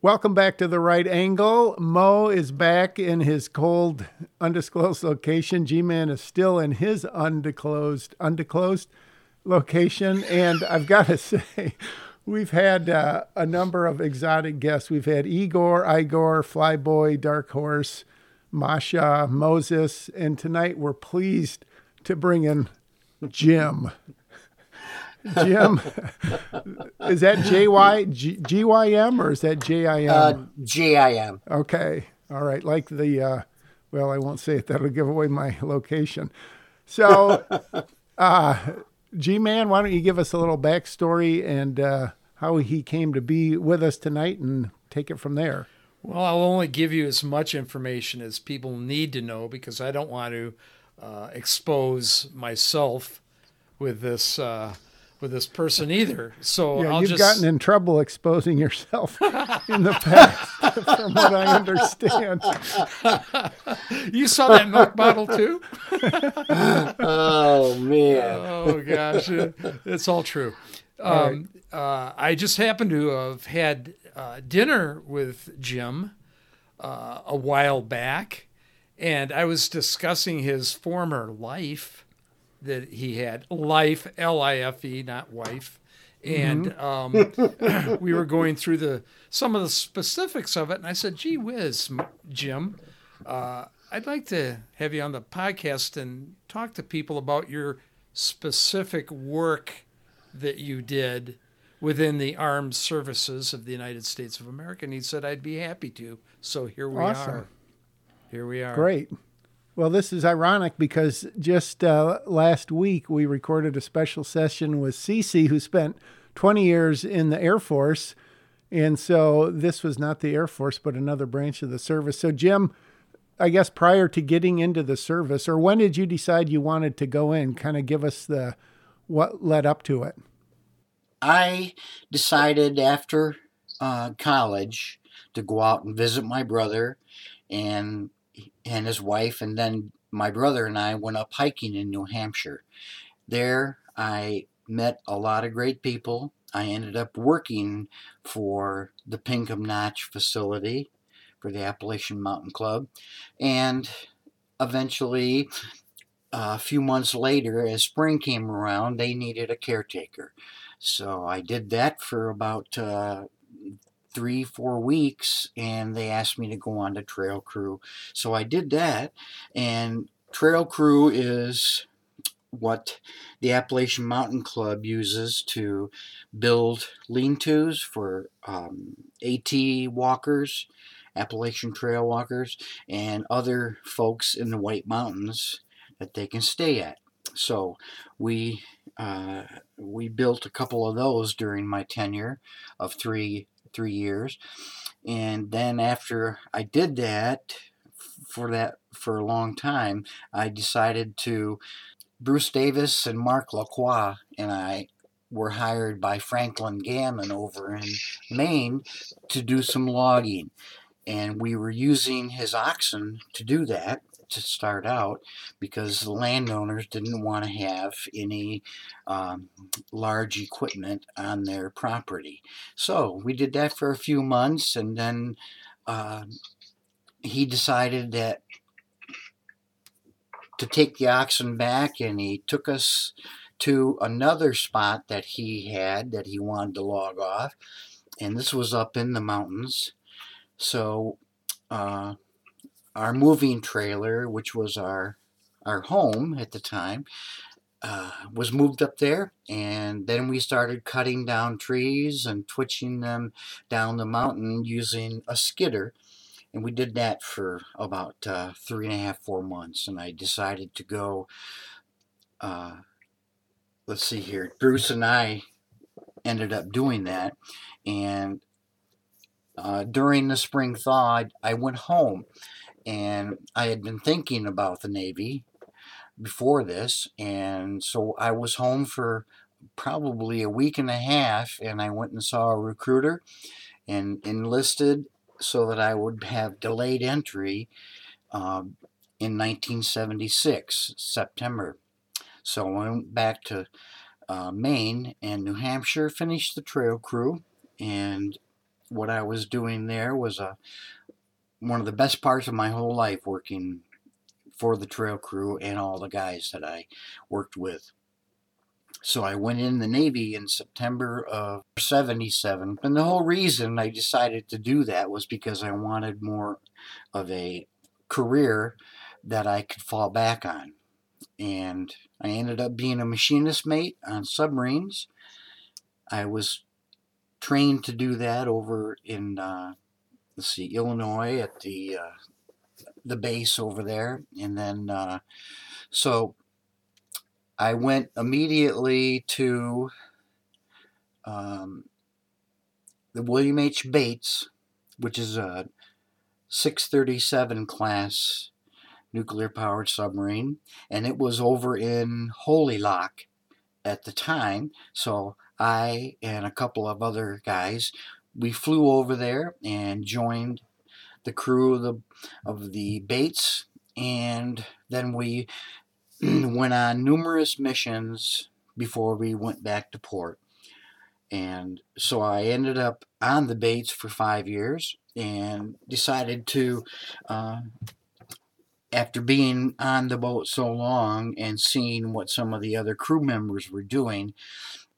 Welcome back to the right angle. Mo is back in his cold, undisclosed location. G Man is still in his undisclosed, undisclosed location. And I've got to say, we've had uh, a number of exotic guests. We've had Igor, Igor, Flyboy, Dark Horse, Masha, Moses, and tonight we're pleased to bring in Jim. Jim, is that J Y G Y M or is that J I M? Uh, J I M. Okay, all right. Like the, uh, well, I won't say it. That'll give away my location. So, uh, G Man, why don't you give us a little backstory and uh, how he came to be with us tonight, and take it from there. Well, I'll only give you as much information as people need to know because I don't want to uh, expose myself with this uh, with this person either. So Yeah, I'll you've just gotten in trouble exposing yourself in the past, from what I understand. you saw that milk bottle too. Oh man. Oh gosh, it's all true. Um, uh, I just happened to have had uh, dinner with Jim uh, a while back, and I was discussing his former life that he had life L I F E, not wife. And um, we were going through the some of the specifics of it, and I said, "Gee whiz, Jim, uh, I'd like to have you on the podcast and talk to people about your specific work that you did within the armed services of the United States of America." And he said, "I'd be happy to." So here we Awesome. are. Here we are. Great. Well, this is ironic because just uh, last week we recorded a special session with Cece, who spent 20 years in the Air Force. And so this was not the Air Force, but another branch of the service. So, Jim, I guess prior to getting into the service, or when did you decide you wanted to go in? Kind of give us the what led up to it. I decided after uh, college to go out and visit my brother and and his wife, and then my brother and I went up hiking in New Hampshire. There, I met a lot of great people. I ended up working for the Pinkham Notch facility for the Appalachian Mountain Club, and eventually. a few months later, as spring came around, they needed a caretaker. So I did that for about uh, three, four weeks, and they asked me to go on to Trail Crew. So I did that, and Trail Crew is what the Appalachian Mountain Club uses to build lean tos for um, AT walkers, Appalachian Trail walkers, and other folks in the White Mountains that they can stay at. So we uh, we built a couple of those during my tenure of three three years, and then after I did that for that for a long time, I decided to. Bruce Davis and Mark Lacroix and I were hired by Franklin Gammon over in Maine to do some logging, and we were using his oxen to do that to start out because the landowners didn't want to have any um, large equipment on their property. So we did that for a few months, and then uh, he decided that to take the oxen back, and he took us to another spot that he had that he wanted to log off, and this was up in the mountains. So. Uh, our moving trailer, which was our our home at the time, uh, was moved up there, and then we started cutting down trees and twitching them down the mountain using a skidder, and we did that for about uh, three and a half, four months, and I decided to go. Uh, let's see here, Bruce and I ended up doing that, and uh, during the spring thaw, I, I went home and I had been thinking about the Navy before this, and so I was home for probably a week and a half, and I went and saw a recruiter and enlisted so that I would have delayed entry um, in 1976, September. So I went back to uh, Maine and New Hampshire, finished the trail crew, and what I was doing there was a one of the best parts of my whole life working for the trail crew and all the guys that I worked with. So I went in the Navy in September of 77. And the whole reason I decided to do that was because I wanted more of a career that I could fall back on. And I ended up being a machinist mate on submarines. I was trained to do that over in, uh, let's see, Illinois at the uh, the base over there, and then uh, so I went immediately to um, the William H. Bates, which is a 637 class nuclear powered submarine, and it was over in Holy Loch at the time. So I and a couple of other guys, we flew over there and joined the crew of the of the Bates, and then we went on numerous missions before we went back to port. And so I ended up on the Bates for five years and decided to, uh, after being on the boat so long and seeing what some of the other crew members were doing,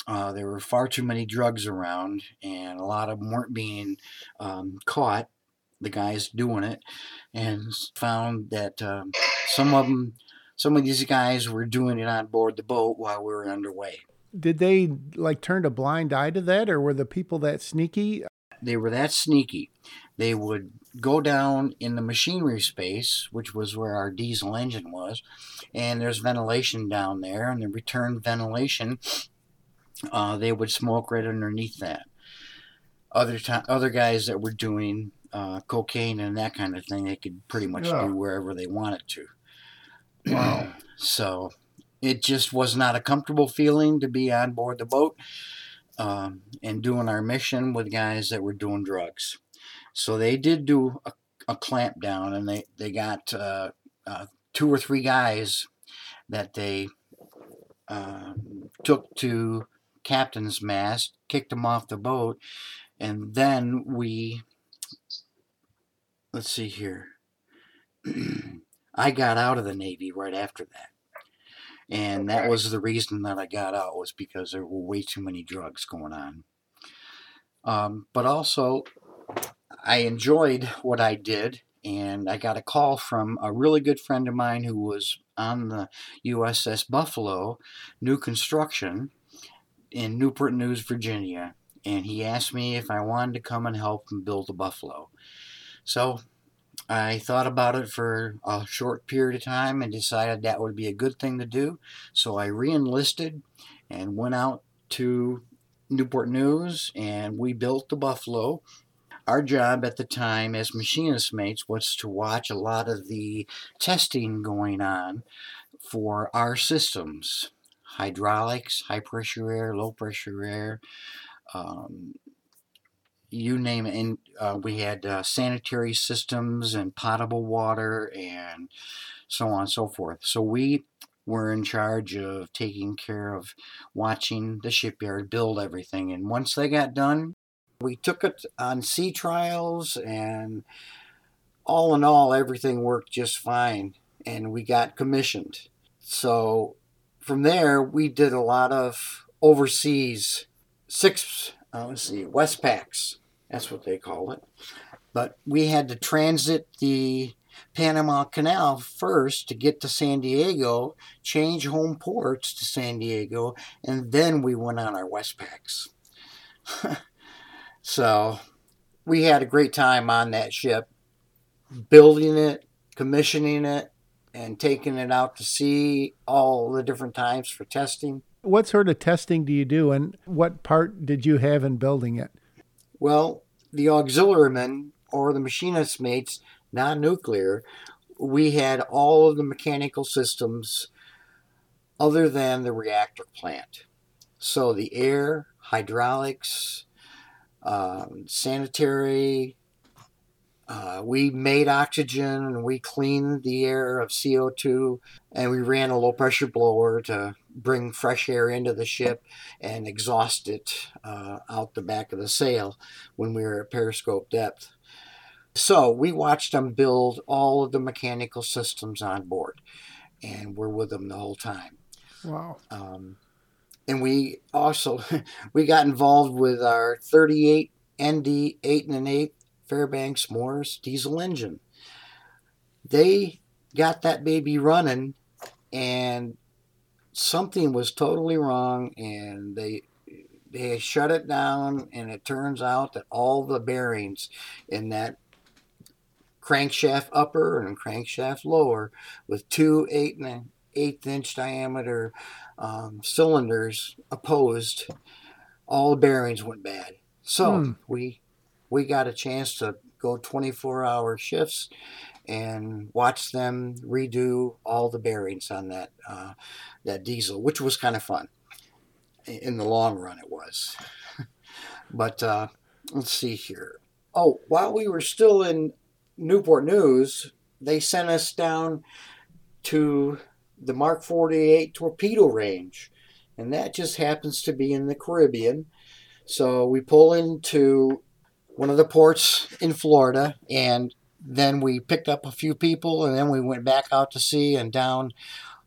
uh, there were far too many drugs around, and a lot of them weren't being um, caught, the guys doing it, and found that um, some of them some of these guys were doing it on board the boat while we were underway. Did they like turn a blind eye to that, or were the people that sneaky? They were that sneaky. They would go down in the machinery space, which was where our diesel engine was, and there's ventilation down there, and the return ventilation, uh, they would smoke right underneath that. Other time, other guys that were doing uh, cocaine and that kind of thing, they could pretty much yeah. do wherever they wanted to. Wow. so it just was not a comfortable feeling to be on board the boat um, and doing our mission with guys that were doing drugs. So they did do a, a clamp down and they, they got uh, uh, two or three guys that they uh, took to captain's mast, kicked him off the boat, and then we, let's see here. I got out of the Navy right after that. And okay. that was the reason that I got out was because there were way too many drugs going on. Um, but also, I enjoyed what I did, and I got a call from a really good friend of mine who was on the USS Buffalo, new construction in Newport News, Virginia, and he asked me if I wanted to come and help him build the Buffalo. So I thought about it for a short period of time and decided that would be a good thing to do. So I re enlisted and went out to Newport News and we built the Buffalo. Our job at the time as machinist mates was to watch a lot of the testing going on for our systems hydraulics, high pressure air, low pressure air, um, you name it. And uh, we had uh, sanitary systems and potable water and so on and so forth. So we were in charge of taking care of watching the shipyard build everything. And once they got done, we took it on sea trials and all in all, everything worked just fine. And we got commissioned. So from there, we did a lot of overseas six, uh, let's see, Westpacs that's what they call it. But we had to transit the Panama Canal first to get to San Diego, change home ports to San Diego, and then we went on our Westpacs. so we had a great time on that ship, building it, commissioning it, and taking it out to sea all the different times for testing. What sort of testing do you do, and what part did you have in building it? Well, the auxiliarymen or the machinist mates, non nuclear, we had all of the mechanical systems other than the reactor plant. So the air, hydraulics, um, sanitary, uh, we made oxygen and we cleaned the air of CO2 and we ran a low pressure blower to bring fresh air into the ship and exhaust it uh, out the back of the sail when we were at periscope depth. So we watched them build all of the mechanical systems on board, and we're with them the whole time. Wow. Um, and we also we got involved with our 38 ND 8 and an 8 Fairbanks Morse diesel engine. They got that baby running and something was totally wrong and they they shut it down and it turns out that all the bearings in that crankshaft upper and crankshaft lower with two eight and an eighth inch diameter um, cylinders opposed all the bearings went bad so Hmm. we we got a chance to go 24 hour shifts and watch them redo all the bearings on that uh, that diesel, which was kind of fun. In the long run, it was. but uh, let's see here. Oh, while we were still in Newport News, they sent us down to the Mark 48 torpedo range, and that just happens to be in the Caribbean. So we pull into one of the ports in Florida, and then we picked up a few people, and then we went back out to sea and down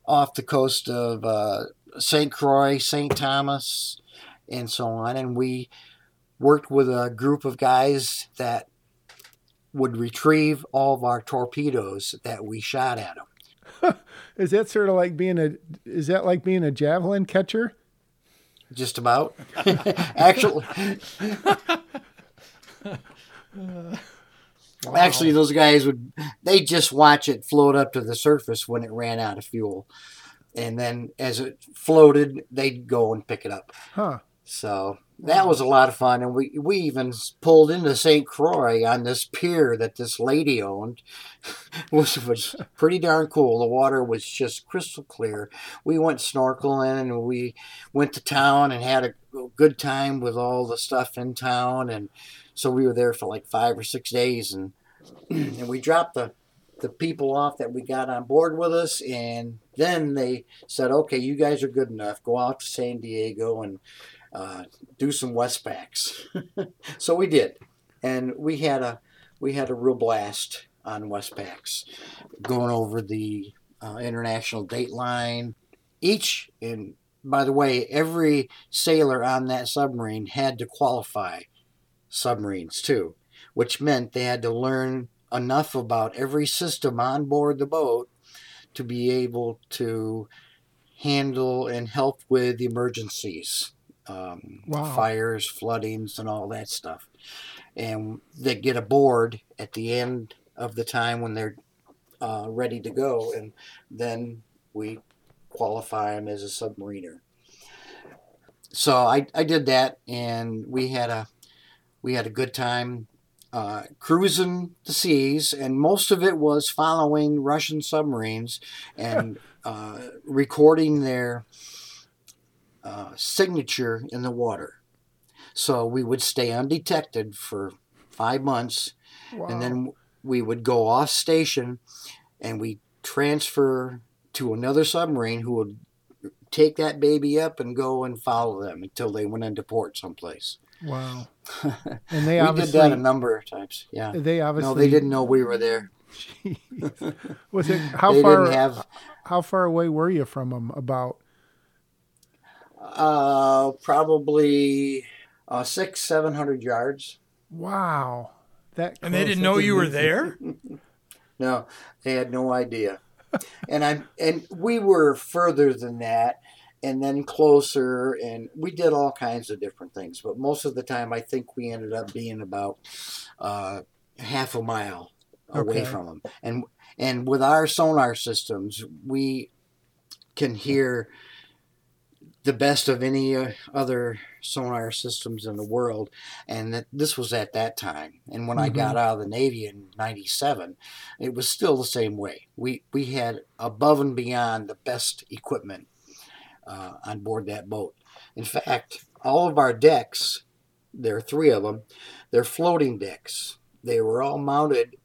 off the coast of uh, St. Croix, St. Thomas, and so on. And we worked with a group of guys that would retrieve all of our torpedoes that we shot at them. Is that sort of like being a? Is that like being a javelin catcher? Just about. Actually, actually, those guys would they just watch it float up to the surface when it ran out of fuel, and then as it floated, they'd go and pick it up. Huh. So that was a lot of fun, and we we even pulled into St. Croix on this pier that this lady owned, which was pretty darn cool. The water was just crystal clear. We went snorkeling, and we went to town and had a good time with all the stuff in town, and so we were there for like five or six days, and and we dropped the the people off that we got on board with us, and then they said, "Okay, you guys are good enough. Go out to San Diego and." uh, do some Westpacs. so we did, and we had a we had a real blast on Westpacs, going over the uh, international date line. Each, and by the way, every sailor on that submarine had to qualify submarines too, which meant they had to learn enough about every system on board the boat to be able to handle and help with emergencies um, Wow. fires, floodings, and all that stuff. And they get aboard at the end of the time when they're uh, ready to go, and then we qualify them as a submariner. So I, I did that, and we had a we had a good time uh, cruising the seas, and most of it was following Russian submarines and uh, recording their uh, signature in the water. So we would stay undetected for five months, Wow. and then we would go off station, and we transfer to another submarine who would take that baby up and go and follow them until they went into port someplace. wow. And they we did that a number of times. Yeah. they obviously No, they didn't know we were there. Was it how they far? didn't have How far away were you from them? About uh, probably uh, six, seven hundred yards. wow. That And they didn't know you were there? No, they had no idea. and I and we were further than that, and then closer, and we did all kinds of different things. But most of the time, I think we ended up being about uh, half a mile away Okay. from them. And and with our sonar systems, we can hear the best of any uh, other sonar systems in the world and that this was at that time and when i Mhm. got out of the navy in 97 it was still the same way we we had above and beyond the best equipment uh, on board that boat in fact all of our decks there are three of them they're floating decks they were all mounted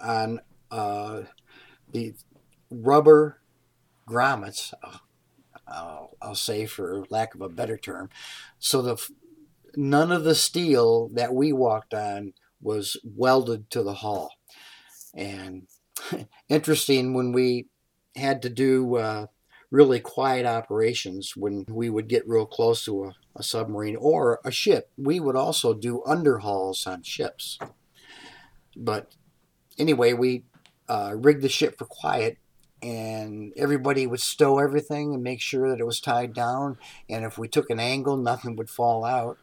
on uh, the rubber grommets uh, I'll, say for lack of a better term. So the none of the steel that we walked on was welded to the hull. And interesting when we had to do uh, really quiet operations when we would get real close to a, a submarine or a ship. We would also do underhulls on ships. But anyway, we uh, rigged the ship for quiet and everybody would stow everything and make sure that it was tied down. And if we took an angle, nothing would fall out.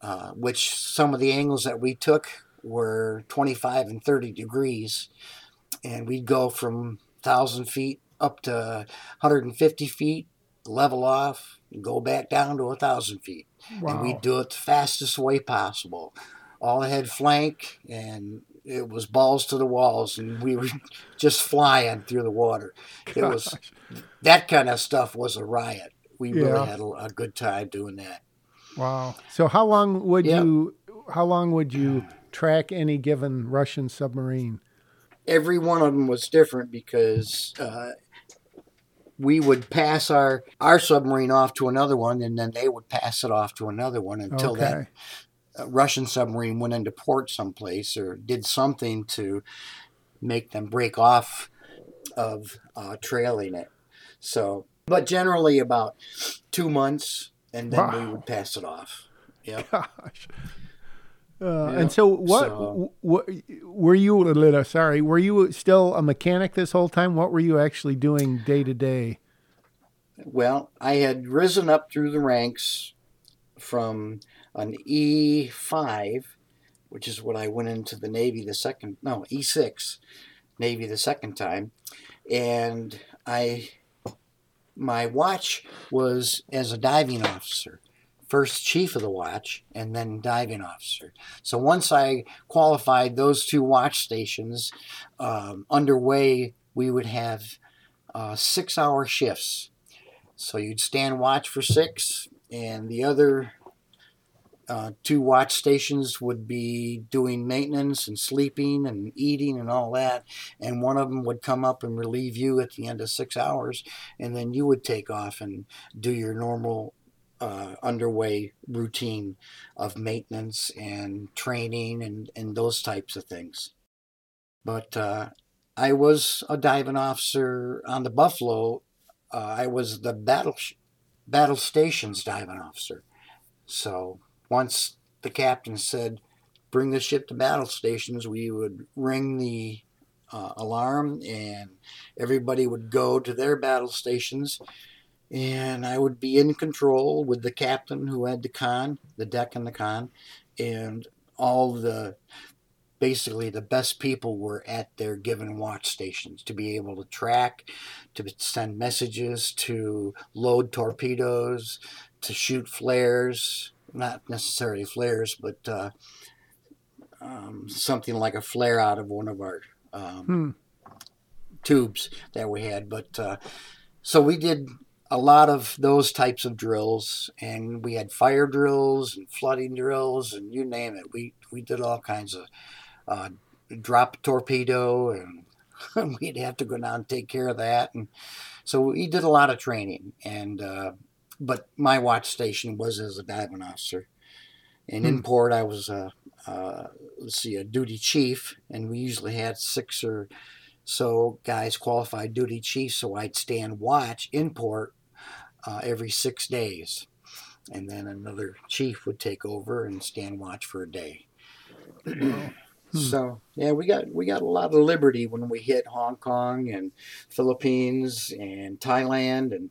Uh, which some of the angles that we took were 25 and 30 degrees, and we'd go from 1,000 feet up to 150 feet, level off, and go back down to 1,000 feet. Wow. And we'd do it the fastest way possible. All ahead flank, and it was balls to the walls, and we were just flying through the water. It was that kind of stuff was a riot. We yeah. really had a, a, good time doing that. Wow! So how long would you? How long would you track any given Russian submarine? Every one of them was different because uh, we would pass our our submarine off to another one, and then they would pass it off to another one until okay. that uh, Russian submarine went into port someplace or did something to make them break off of uh, trailing it. So, but generally about two months, and then wow. we would pass it off. Yeah. Gosh. Uh, And so, what, so, what were you? Sorry, were you still a mechanic this whole time? What were you actually doing day to day? Well, I had risen up through the ranks from an E5, which is what I went into the Navy the second, no, E6, Navy the second time, and I, my watch was as a diving officer first chief of the watch and then diving officer. So once I qualified those two watch stations um, underway, we would have uh, six hour shifts. So you'd stand watch for six, and the other uh, two watch stations would be doing maintenance and sleeping and eating and all that. And one of them would come up and relieve you at the end of six hours, and then you would take off and do your normal uh, underway routine of maintenance and training and, and those types of things. But uh, I was a diving officer on the Buffalo. Uh, I was the battle battle stations diving officer. So once the captain said, "Bring the ship to battle stations," we would ring the uh, alarm, and everybody would go to their battle stations and I would be in control with the captain who had the conn, the deck and the conn, and all the basically the best people were at their given watch stations to be able to track, to send messages, to load torpedoes, to shoot flares, not necessarily flares, but uh, um, something like a flare out of one of our um, hmm. tubes that we had. But uh, so we did a lot of those types of drills, and we had fire drills and flooding drills, and you name it. We we did all kinds of uh, drop torpedo, and we'd have to go down and take care of that, and so we did a lot of training. And uh, but my watch station was as a diving officer, and hmm. in port I was a uh, let's see a duty chief, and we usually had six or so guys qualified duty chief, so I'd stand watch in port uh, every six days. And then another chief would take over and stand watch for a day. so yeah, we got we got a lot of liberty when we hit Hong Kong and Philippines and Thailand and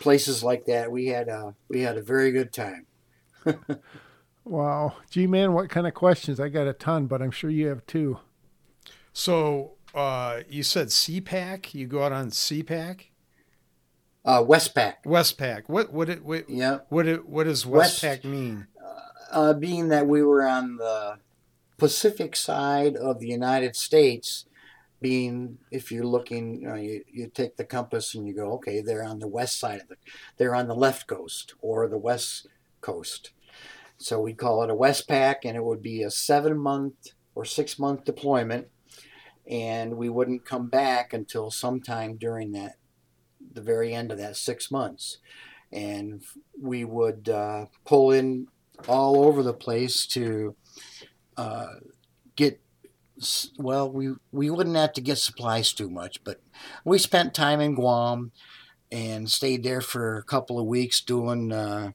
places like that. We had a we had a very good time. wow, G man, what kind of questions? I got a ton, but I'm sure you have too. So uh, you said CPAC. You go out on CPAC. Uh, Westpac. Westpac. What what it what, yeah. what it what does Westpac West, mean? Uh, being that we were on the Pacific side of the United States, being if you're looking, you, know, you, you take the compass and you go, okay, they're on the west side of the, they're on the left coast or the west coast. So we call it a Westpac, and it would be a seven month or six month deployment, and we wouldn't come back until sometime during that the very end of that six months, and we would uh, pull in all over the place to uh, get. Well, we we wouldn't have to get supplies too much, but we spent time in Guam and stayed there for a couple of weeks doing uh,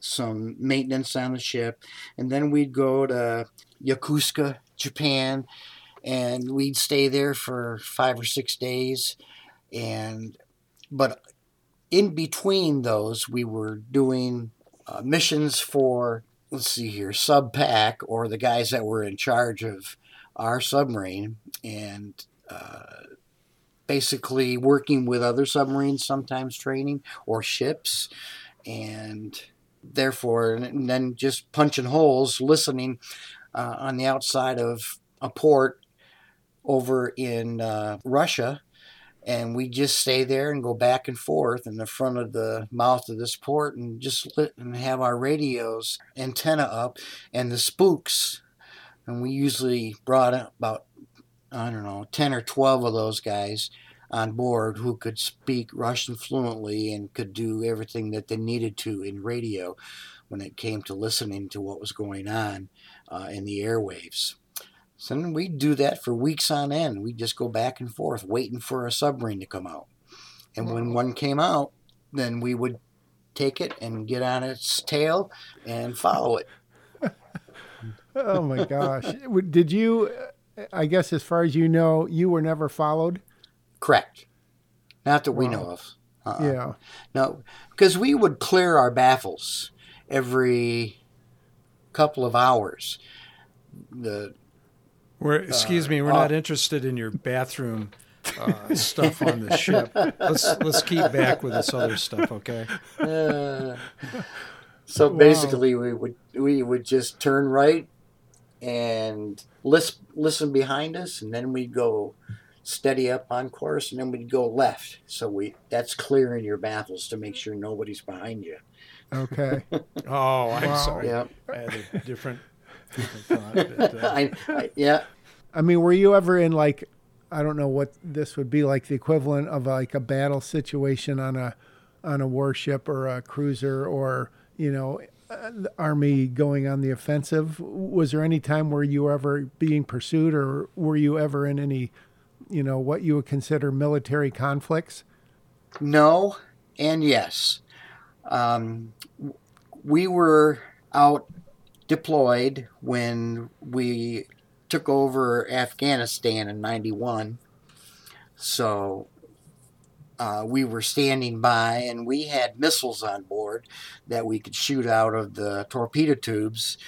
some maintenance on the ship, and then we'd go to Yokosuka, Japan, and we'd stay there for five or six days, and but in between those, we were doing uh, missions for let's see here, SUBPAC or the guys that were in charge of our submarine, and. Uh, basically working with other submarines, sometimes training or ships, and therefore, and then just punching holes, listening uh, on the outside of a port over in uh, Russia. And we just stay there and go back and forth in the front of the mouth of this port and just lit and have our radios antenna up and the spooks. And we usually brought about I don't know, 10 or 12 of those guys on board who could speak Russian fluently and could do everything that they needed to in radio when it came to listening to what was going on uh, in the airwaves. So we'd do that for weeks on end. We'd just go back and forth waiting for a submarine to come out. And when one came out, then we would take it and get on its tail and follow it. oh my gosh. Did you I guess as far as you know, you were never followed? Correct. Not that we know of. Uh-uh. Yeah. No, because we would clear our baffles every couple of hours. The we're excuse uh, me, we're uh, not interested in your bathroom uh, stuff on the ship. Let's let's keep back with this other stuff, okay? Uh, so wow. basically, we would we would just turn right and listen listen behind us, and then we'd go steady up on course, and then we'd go left. So we that's clearing your baffles to make sure nobody's behind you. Okay. oh, I'm wow. sorry. Yeah. I had a different, different thought. But, uh... I, I, yeah. I mean, were you ever in like, I don't know what this would be like the equivalent of like a battle situation on a, on a warship or a cruiser or you know the army going on the offensive. Was there any time where you were ever being pursued, or were you ever in any, you know, what you would consider military conflicts? No, and yes. Um, we were out deployed when we took over Afghanistan in '91. So uh, we were standing by and we had missiles on board that we could shoot out of the torpedo tubes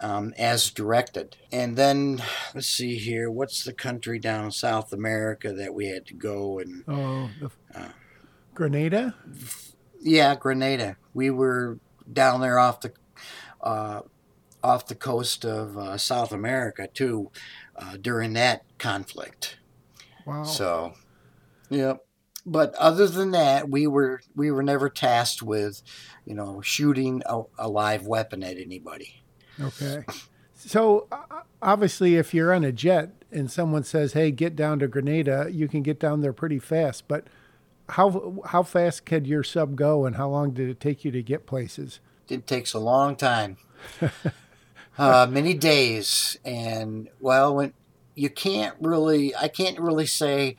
um, as directed. And then, let's see here, what's the country down South America that we had to go and. Oh, uh, Grenada? Yeah, Grenada. We were down there off the. Uh, off the coast of uh, South America too, uh, during that conflict. Wow. So, yep but other than that, we were we were never tasked with, you know, shooting a, a live weapon at anybody. Okay. So obviously, if you're on a jet and someone says, "Hey, get down to Grenada," you can get down there pretty fast. But how how fast could your sub go, and how long did it take you to get places? It takes a long time, uh, many days, and well, when you can't really, I can't really say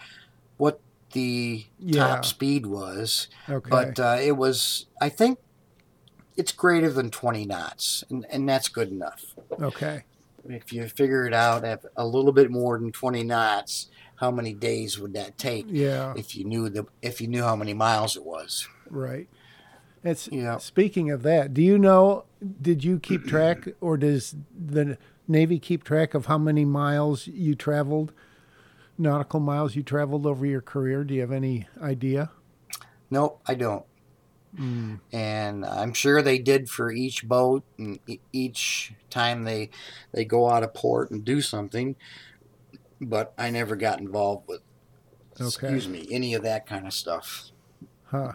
what the yeah. top speed was. Okay. But uh, it was, I think it's greater than 20 knots, and, and that's good enough. Okay. If you figure it out at a little bit more than 20 knots, how many days would that take? Yeah. If you knew the if you knew how many miles it was. Right. It's yeah. speaking of that, do you know did you keep track or does the Navy keep track of how many miles you traveled nautical miles you traveled over your career? Do you have any idea? No, I don't. Mm. And I'm sure they did for each boat and each time they they go out of port and do something, but I never got involved with okay. excuse me any of that kind of stuff. Huh.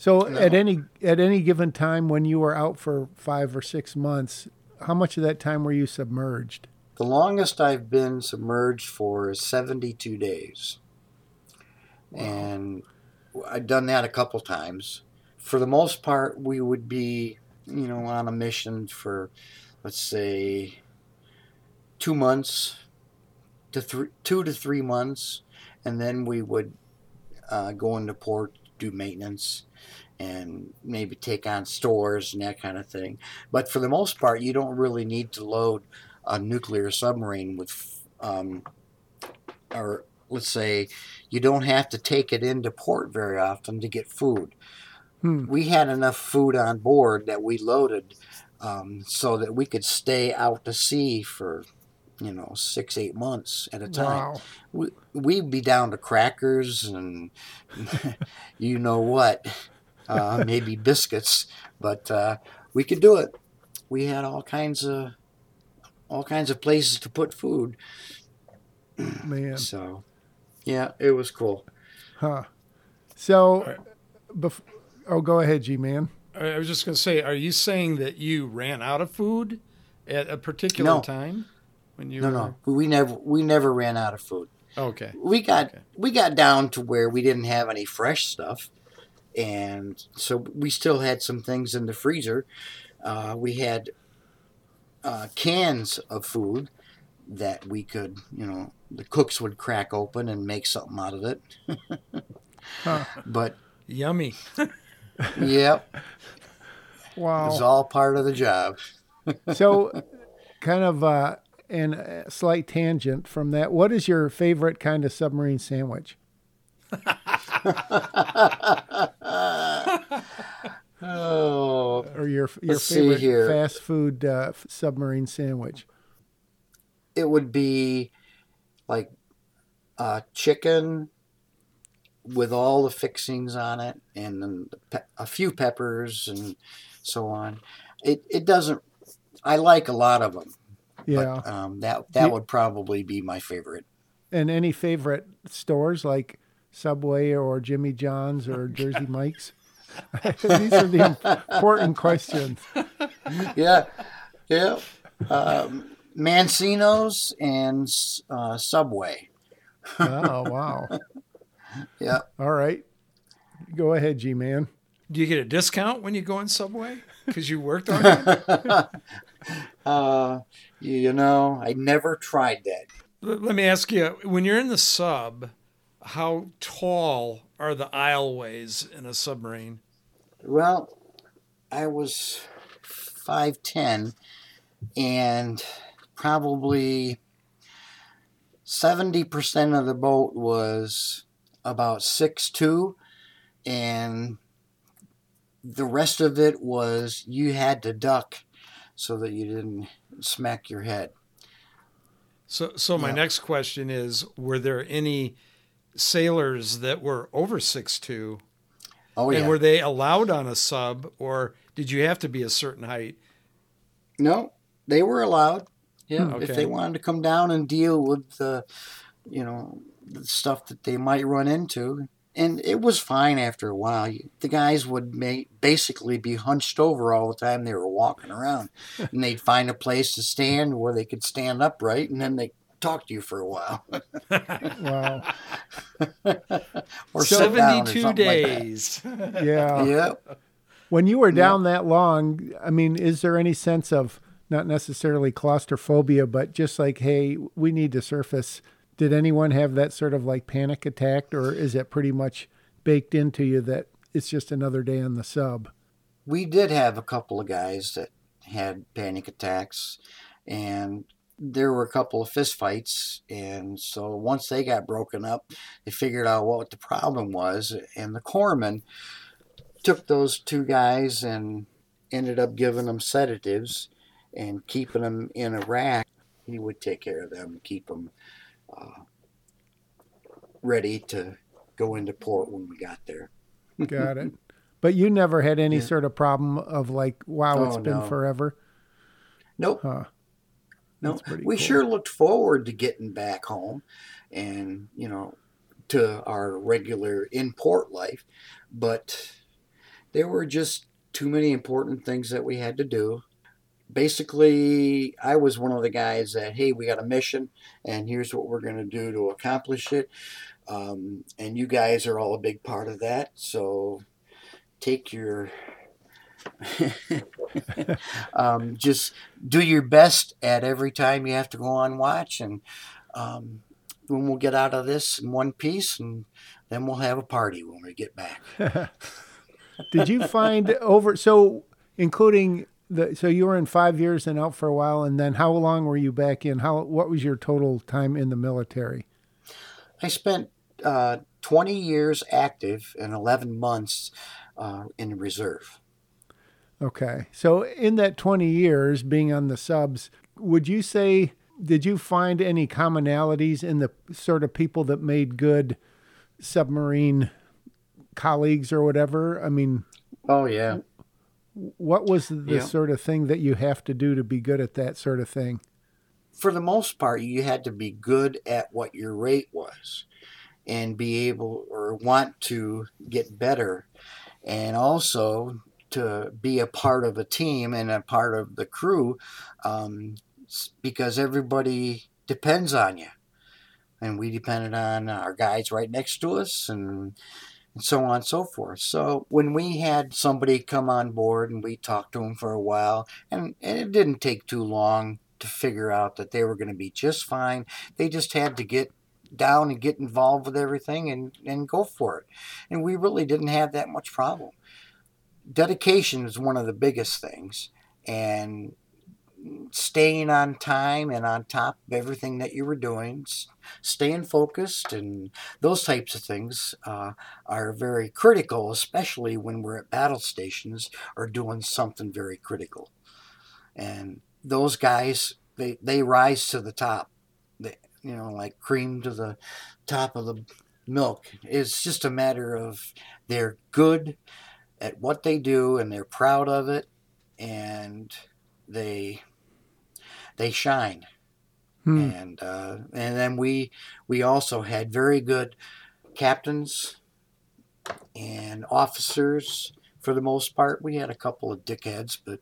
So no. at any at any given time when you were out for 5 or 6 months, how much of that time were you submerged? The longest I've been submerged for is 72 days. Wow. And I've done that a couple times. For the most part, we would be, you know, on a mission for, let's say, two months to three, two to three months, and then we would uh, go into port, do maintenance, and maybe take on stores and that kind of thing. But for the most part, you don't really need to load a nuclear submarine with, um, or let's say, you don't have to take it into port very often to get food. Hmm. We had enough food on board that we loaded um, so that we could stay out to sea for, you know, six, eight months at a time. Wow. We, we'd be down to crackers and you know what, uh, maybe biscuits, but uh, we could do it. We had all kinds of all kinds of places to put food. Man. So, yeah, it was cool. Huh. So, bef- oh, go ahead, G man. I was just going to say, are you saying that you ran out of food at a particular No. time when you No, were? no, we never we never ran out of food. Okay. We got Okay. we got down to where we didn't have any fresh stuff, and so we still had some things in the freezer. Uh, we had uh, cans of food that we could, you know, the cooks would crack open and make something out of it. Huh. But Yummy. yep, Wow. it was all part of the job. so, kind of uh, and a slight tangent from that. What is your favorite kind of submarine sandwich? Oh, Or your your Let's favorite fast food uh, submarine sandwich? it would be like uh, chicken with all the fixings on it and then the pe- a few peppers and so on. It it doesn't. I like a lot of them. Yeah. But, um, that that You- would probably be my favorite. and any favorite stores like Subway or Jimmy John's or Jersey Mike's? These are the important questions. Yeah, yeah. Um, Mancino's and uh, Subway. Oh, wow. Yeah. All right. Go ahead, G Man. Do you get a discount when you go on Subway because you worked on it? Uh, you know, I never tried that. Let let me ask you: When you're in the sub, how tall are the aisleways in a submarine? Well, I was 5'10 and probably 70% of the boat was about 6'2 and the rest of it was you had to duck so that you didn't smack your head. So, so my Yeah. next question is: Were there any sailors that were over six two, Oh, and yeah. And were they allowed on a sub, or did you have to be a certain height? No, they were allowed. Yeah, Hmm, if they wanted to come down and deal with the, you know, the stuff that they might run into, and it was fine after a while. The guys would make basically be hunched over all the time they were walking around, and they'd find a place to stand where they could stand upright, and then they talk to you for a while, Wow. or sit down or Seventy-two like days. Yeah. Yep. When you were down that long, I mean, is there any sense of not necessarily claustrophobia, but just like, hey, we need to surface? Did anyone have that sort of like panic attack, or is it pretty much baked into you that it's just another day on the sub? we did have a couple of guys that had panic attacks and there were a couple of fistfights, and so once they got broken up they figured out what the problem was and the corpsman took those two guys and ended up giving them sedatives and keeping them in a rack he would take care of them keep them uh, ready to go into port when we got there Got it. But you never had any Yeah. sort of problem of like, wow, it's been no. forever. nope Huh. No, we cool. sure looked forward to getting back home and, you know, to our regular in port life, but there were just too many important things that we had to do. basically, I was one of the guys that, hey, we got a mission, and here's what we're going to do to accomplish it. Um, and you guys are all a big part of that. So take your. um, just do your best at every time you have to go on watch, and um, when we'll get out of this in one piece, and then we'll have a party when we get back. Did you find over so including the so you were in five years and out for a while, and then how long were you back in? How what was your total time in the military? I spent uh, 20 years active and 11 months uh, in reserve. Okay. So, in that 20 years being on the subs, would you say, did you find any commonalities in the sort of people that made good submarine colleagues or whatever? I mean, oh, yeah. What was the yeah. sort of thing that you have to do to be good at that sort of thing? For the most part, you had to be good at what your rate was and be able or want to get better and also to be a part of a team and a part of the crew um, because everybody depends on you and we depended on our guys right next to us and and so on and so forth. So when we had somebody come on board and we talked to them for a while, and, and it didn't take too long to figure out that they were going to be just fine. They just had to get down and get involved with everything and, and go for it. And we really didn't have that much problem. Dedication is one of the biggest things. And staying on time and on top of everything that you were doing, staying focused, and those types of things uh, are very critical, especially when we're at battle stations or doing something very critical. And those guys, they, they rise to the top they, you know, like cream to the top of the milk. It's just a matter of they're good at what they do and they're proud of it and they they shine. Hmm. And uh, and then we we also had very good captains and officers for the most part. We had a couple of dickheads, but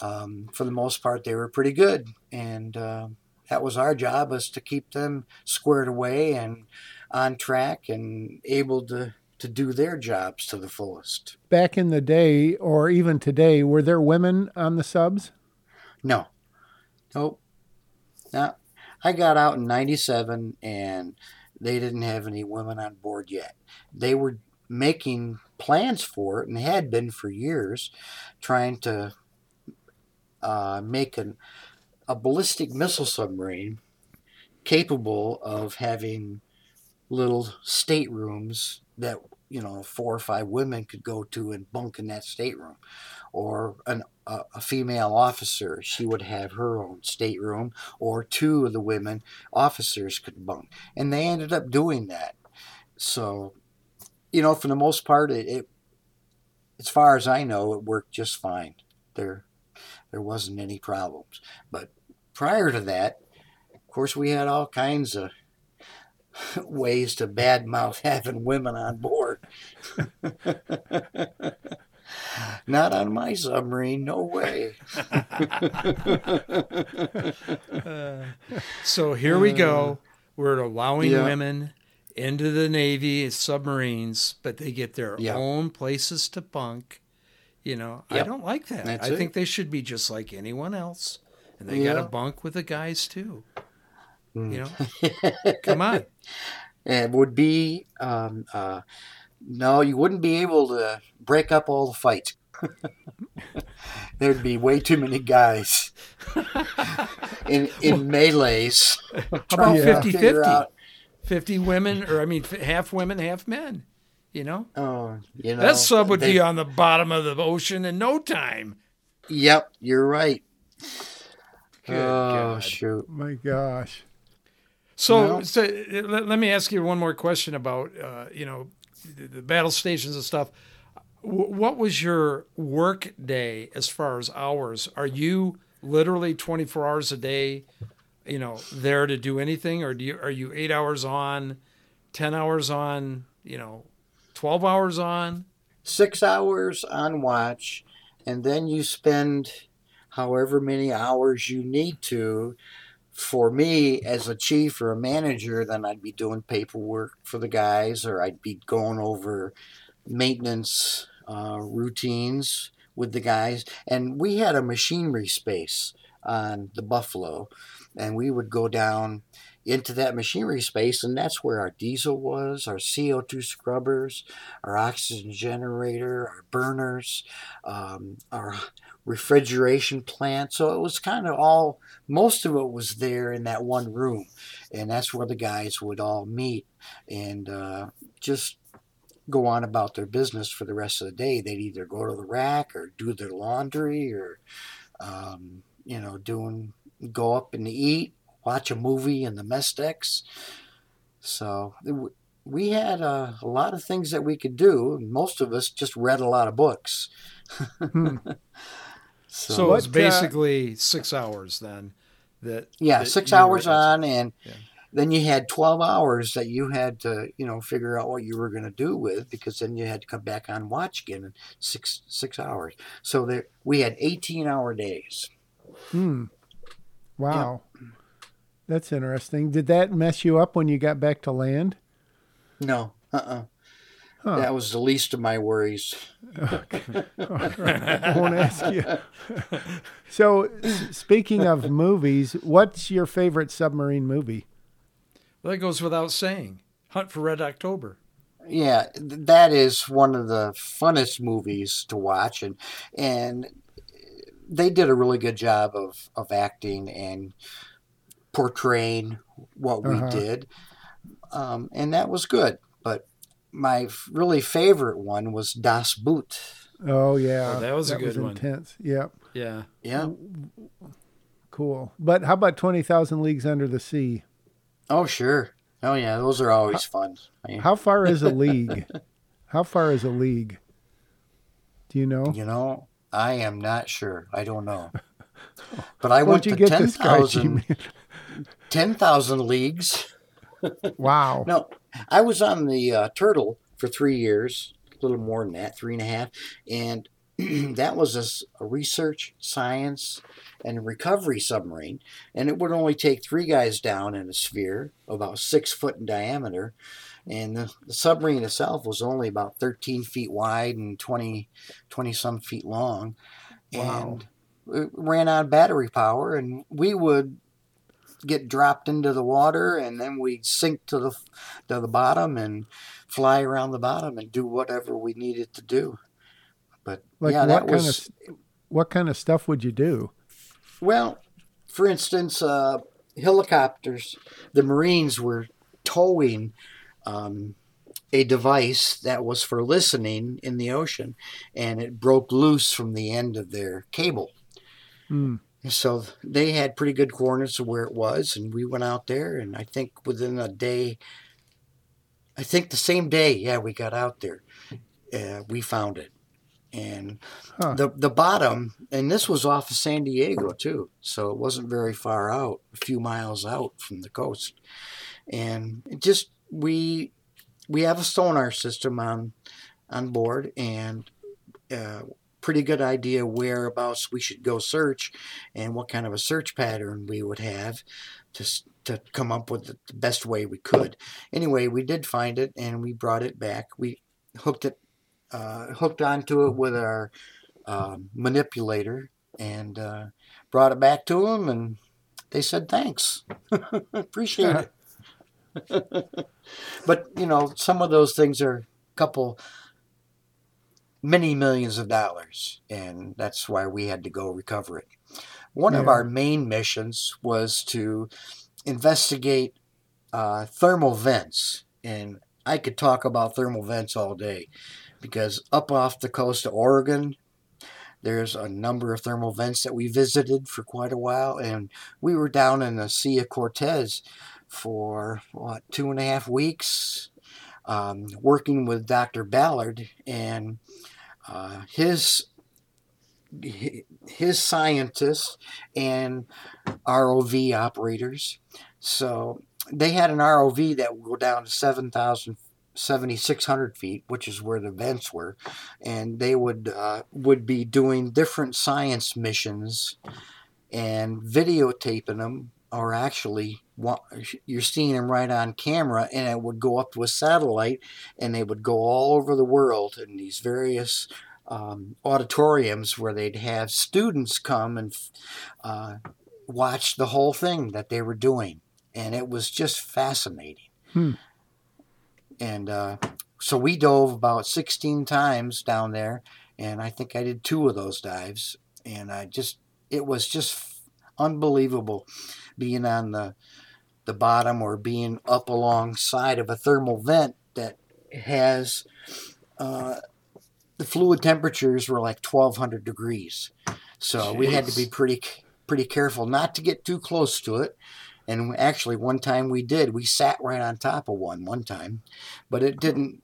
um, for the most part, they were pretty good. And uh, that was our job was to keep them squared away and on track and able to to do their jobs to the fullest. Back in the day, or even today, were there women on the subs? No, nope. Now, I got out in '97, and they didn't have any women on board yet. They were making plans for it, and had been for years, trying to uh, make an a ballistic missile submarine capable of having little staterooms that you know four or five women could go to and bunk in that stateroom. Or an, a, a, female officer she would have her own stateroom or two of the women officers could bunk. And they ended up doing that. So you know for the most part it, it as far as i know it worked just fine. There there wasn't any problems. But prior to that, of course, we had all kinds of ways to badmouth having women on board. Not on my submarine, no way. uh, so here we go. We're allowing yeah. women into the Navy submarines, but they get their yep. own places to bunk. You know, yep. I don't like that. That's I it. think they should be just like anyone else and they yeah. got a bunk with the guys too. Mm. You know, come on. It would be um, uh, no, you wouldn't be able to break up all the fights. There'd be way too many guys in in melees. How about 50 50? 50 women, or I mean, half women, half men. You know? Oh, you know. That sub would they, be on the bottom of the ocean in no time. Yep, you're right. Good oh, God. shoot. My gosh. So, so let, let, me ask you one more question about, uh, you know, the, the, battle stations and stuff. W- what was your work day as far as hours? Are you literally 24 hours a day, you know, there to do anything? Or do you, are you eight hours on, 10 hours on, you know, 12 hours on? Six hours on watch. And then you spend however many hours you need to. For me, as a chief or a manager, then I'd be doing paperwork for the guys, or I'd be going over maintenance uh, routines with the guys. And we had a machinery space on the Buffalo, and we would go down into that machinery space, and that's where our diesel was, our CO2 scrubbers, our oxygen generator, our burners, um, our refrigeration plant. So it was kind of all, most of it was there in that one room, and that's where the guys would all meet and uh, just go on about their business for the rest of the day. They'd either go to the rack or do their laundry or, um, you know, doing go up and eat watch a movie in the mess decks. So we had uh, a lot of things that we could do. Most of us just read a lot of books. hmm. So, so it was uh, basically uh, six hours then. That yeah, that six hours on, and yeah. then you had twelve hours that you had to you know figure out what you were going to do with because then you had to come back on watch again in six six hours. So there we had eighteen hour days. Hmm. Wow. Yeah. That's interesting. Did that mess you up when you got back to land? No. Uh uh-uh. uh huh. That was the least of my worries. Okay. I won't ask you. so, speaking of movies, what's your favorite submarine movie? Well, that goes without saying. Hunt for Red October. Yeah, that is one of the funnest movies to watch, and and they did a really good job of of acting and portraying what we uh-huh. did. Um, and that was good. But my really favorite one was Das Boot. Oh yeah, oh, that was that a good was one. Intense. Yep. Yeah. Yeah. Cool. But how about Twenty Thousand Leagues Under the Sea? Oh sure. Oh yeah, those are always how, fun. How far is a league? how far is a league? Do you know? You know, I am not sure. I don't know. But I went to ten thousand. 10,000 leagues. wow. no, I was on the uh, Turtle for three years, a little more than that, three and a half. And that was a, a, research, science, and recovery submarine. And it would only take three guys down in a sphere, about six foot in diameter. And the, the submarine itself was only about 13 feet wide and 20, 20 some feet long. Wow. And it ran on battery power. And we would get dropped into the water, and then we'd sink to the to the bottom and fly around the bottom and do whatever we needed to do. But like yeah, that was kind of, what kind of stuff would you do? Well, for instance, uh, helicopters. The Marines were towing um, a device that was for listening in the ocean, and it broke loose from the end of their cable. Mm. So they had pretty good coordinates of where it was, and we went out there, and I think within a day, I think the same day, yeah, we got out there, uh, we found it, and huh. the the bottom, and this was off of San Diego too, so it wasn't very far out, a few miles out from the coast, and just we we have a sonar system on on board, and uh, pretty good idea whereabouts we should go search and what kind of a search pattern we would have to, to come up with the best way we could. Anyway, we did find it and we brought it back. We hooked it, uh, hooked onto it with our uh, manipulator and uh, brought it back to them and they said thanks. Appreciate it. but, you know, some of those things are a couple many millions of dollars, and that's why we had to go recover it. One yeah. of our main missions was to investigate uh, thermal vents, and I could talk about thermal vents all day because up off the coast of Oregon, there's a number of thermal vents that we visited for quite a while, and we were down in the Sea of Cortez for what two and a half weeks, um, working with Dr. Ballard, and uh, his his scientists and ROV operators. So they had an ROV that would go down to 7,000 7,600 feet, which is where the vents were, and they would uh, would be doing different science missions and videotaping them, or actually you're seeing them right on camera, and it would go up to a satellite, and they would go all over the world in these various um, auditoriums where they'd have students come and uh, watch the whole thing that they were doing, and it was just fascinating. Hmm. And uh, so we dove about 16 times down there, and I think I did two of those dives, and I just it was just unbelievable being on the the bottom or being up alongside of a thermal vent that has uh, the fluid temperatures were like 1200 degrees. So Jeez. we had to be pretty pretty careful not to get too close to it. And actually one time we did we sat right on top of one one time but it didn't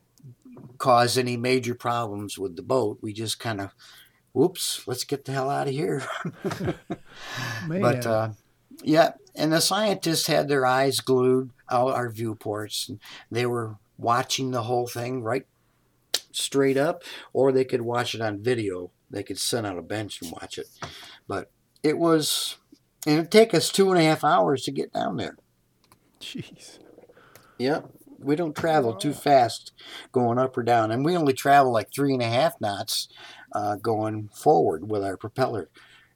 cause any major problems with the boat. We just kind of whoops let's get the hell out of here. But uh, yeah and the scientists had their eyes glued out our viewports and they were watching the whole thing right straight up, or they could watch it on video. They could sit on a bench and watch it. But it was, and it'd take us two and a half hours to get down there. Jeez. Yep. We don't travel too fast going up or down. And we only travel like three and a half knots uh, going forward with our propeller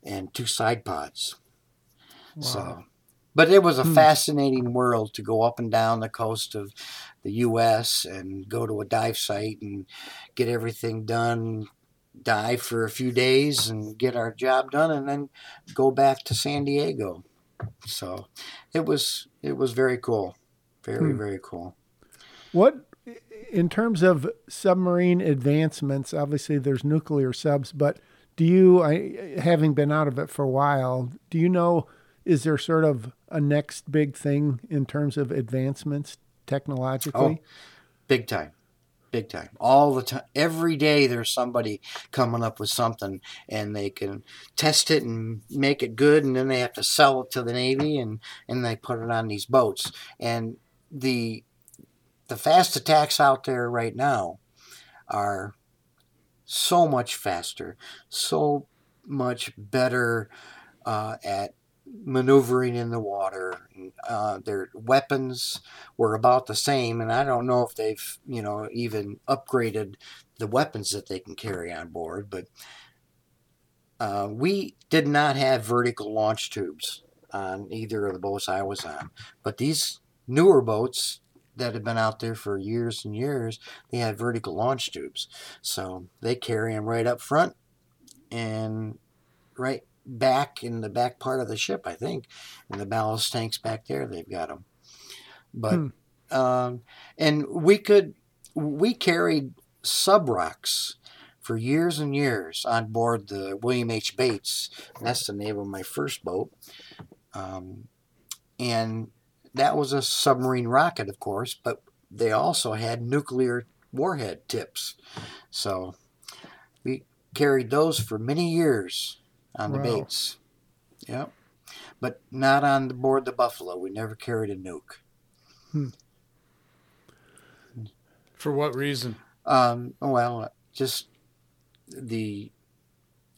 and two side pods. Wow. So, but it was a hmm. fascinating world to go up and down the coast of the U.S. and go to a dive site and get everything done, dive for a few days and get our job done, and then go back to San Diego. So it was it was very cool, very hmm. very cool. What in terms of submarine advancements? Obviously, there's nuclear subs, but do you, I, having been out of it for a while, do you know? Is there sort of a next big thing in terms of advancements technologically? Oh, big time. Big time. All the time. Every day there's somebody coming up with something and they can test it and make it good and then they have to sell it to the Navy and, and they put it on these boats. And the the fast attacks out there right now are so much faster, so much better uh, at maneuvering in the water. Uh, their weapons were about the same, and I don't know if they've, you know, even upgraded the weapons that they can carry on board. But uh, we did not have vertical launch tubes on either of the boats I was on. But these newer boats that have been out there for years and years, they had vertical launch tubes. So they carry them right up front and right back in the back part of the ship, I think, and the ballast tanks back there. They've got them, but hmm. um, and we could we carried SUBROCs for years and years on board the William H Bates. That's the name of my first boat, um, and that was a submarine rocket, of course, but they also had nuclear warhead tips, so we carried those for many years on the wow. Bates. Yep. But not on the board the Buffalo. We never carried a nuke. Hmm. For what reason? Um, well, just the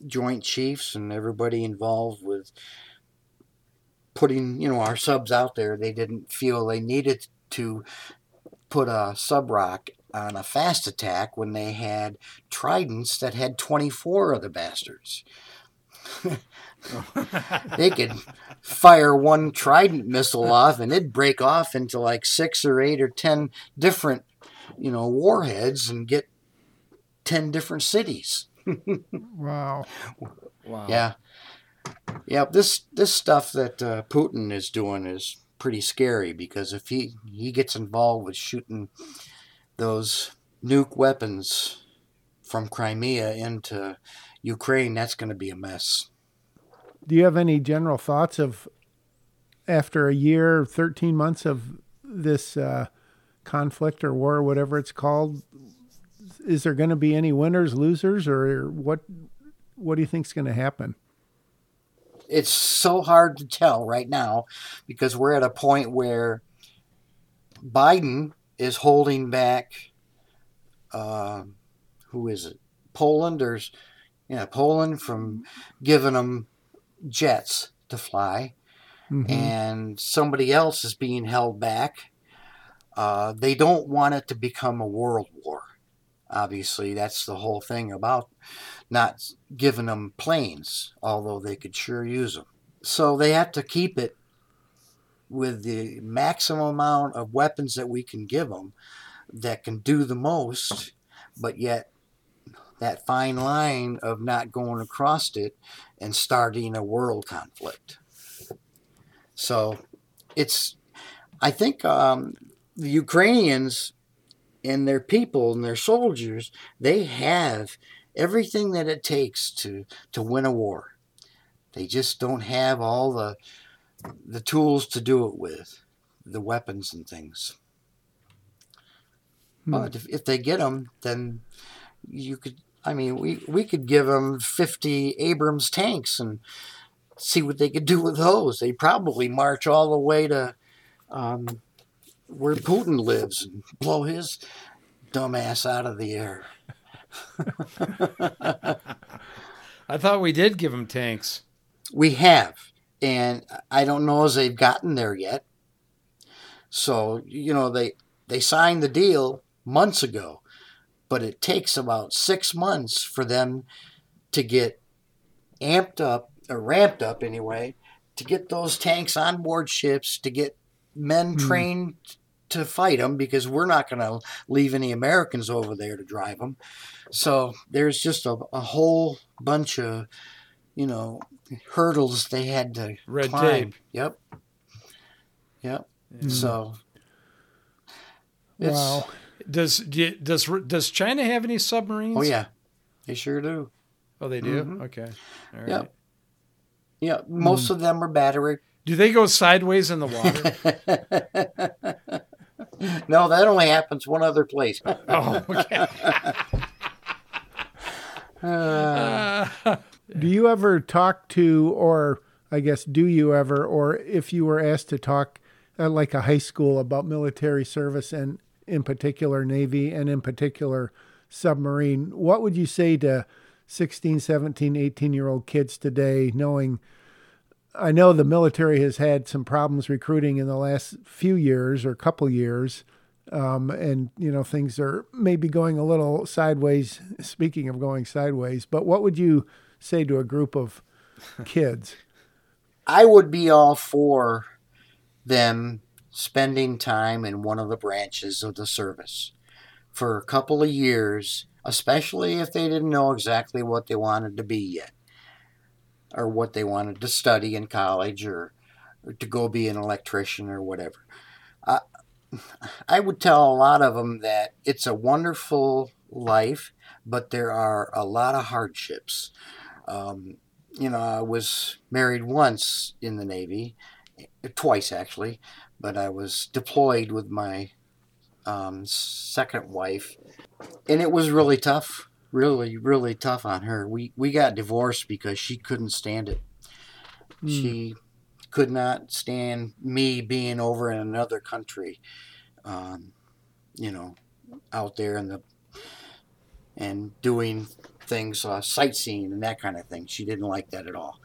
Joint Chiefs and everybody involved with putting, you know, our subs out there. They didn't feel they needed to put a SUBROC on a fast attack when they had tridents that had 24 of the bastards. they could fire one trident missile off and it'd break off into like six or eight or ten different you know warheads and get 10 different cities. Wow. Wow. Yeah. Yeah this this stuff that uh, putin is doing is pretty scary because if he he gets involved with shooting those nuke weapons from crimea into Ukraine, that's going to be a mess. Do you have any general thoughts of after a year, 13 months of this uh, conflict or war, whatever it's called? Is there going to be any winners, losers, or what? What do you think is going to happen? It's so hard to tell right now because we're at a point where Biden is holding back. Uh, who is it? Poland or know, Poland from giving them jets to fly, Mhm. and somebody else is being held back. Uh, they don't want it to become a world war. Obviously, that's the whole thing about not giving them planes, although they could sure use them. So they have to keep it with the maximum amount of weapons that we can give them that can do the most, but yet that fine line of not going across it and starting a world conflict. So it's, I think um, the Ukrainians and their people and their soldiers, they have everything that it takes to, to win a war. They just don't have all the the tools to do it with, the weapons and things. Hmm. But if, if they get them, then you could. I mean, we we could give them fifty Abrams tanks and see what they could do with those. They probably march all the way to um, where Putin lives and blow his dumbass out of the air. I thought we did give them tanks. We have, and I don't know as they've gotten there yet. So you know they they signed the deal months ago, but it takes about six months for them to get amped up or ramped up anyway to get those tanks on board ships to get men Hmm. trained to fight them because we're not going to leave any Americans over there to drive them. So there's just a, a whole bunch of you know hurdles they had to Red climb. tape. Yep. Yep. Hmm. So it's, wow. Does does does China have any submarines? Oh yeah, they sure do. Oh, they do. Mhm. Okay. All right. Yep. Yeah, most of them are battery. Do they go sideways in the water? no, that only happens one other place. oh, okay. Uh, Do you ever talk to, or I guess, do you ever, or if you were asked to talk at like a high school about military service and in particular Navy and in particular submarine, what would you say to 16, 17, 18 year old kids today, knowing I know the military has had some problems recruiting in the last few years or couple years. Um, and you know things are maybe going a little sideways. Speaking of going sideways, but what would you say to a group of kids? I would be all for them spending time in one of the branches of the service for a couple of years, especially if they didn't know exactly what they wanted to be yet, or what they wanted to study in college, or, or to go be an electrician or whatever. I, I would tell a lot of them that it's a wonderful life, but there are a lot of hardships. Um, you know, I was married once in the Navy, twice actually, but I was deployed with my um, second wife, and it was really tough, really, really tough on her. We we got divorced because she couldn't stand it. Hmm. She could not stand me being over in another country, um, you know, out there in the and doing things, uh, sightseeing and that kind of thing. She didn't like that at all.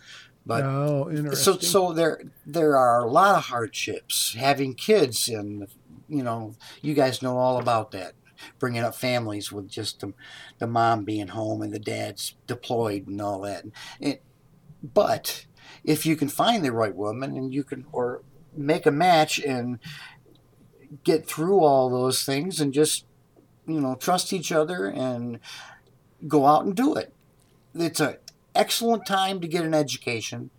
But oh, so interesting. so there there are a lot of hardships. Having kids and you know you guys know all about that. Bringing up families with just the, the mom being home and the dad's deployed and all that. It, but if you can find the right woman and you can or make a match and get through all those things and just you know trust each other and go out and do it. It's an excellent time to get an education.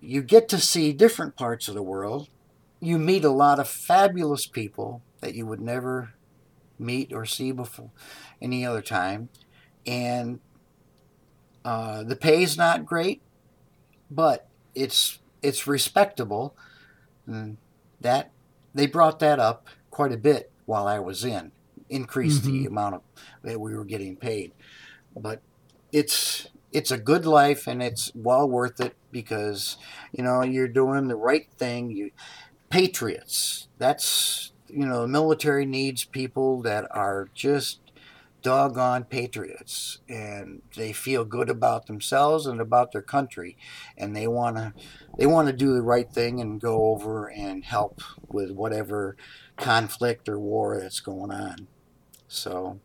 You get to see different parts of the world. You meet a lot of fabulous people that you would never meet or see before any other time. And uh, the pay is not great but it's it's respectable. And that they brought that up quite a bit while I was in increased the Mhm. amount of that we were getting paid. But it's it's a good life and it's well worth it because you know you're doing the right thing. You patriots that's you know, the military needs people that are just doggone patriots and they feel good about themselves and about their country and they want to they want to do the right thing and go over and help with whatever conflict or war that's going on. So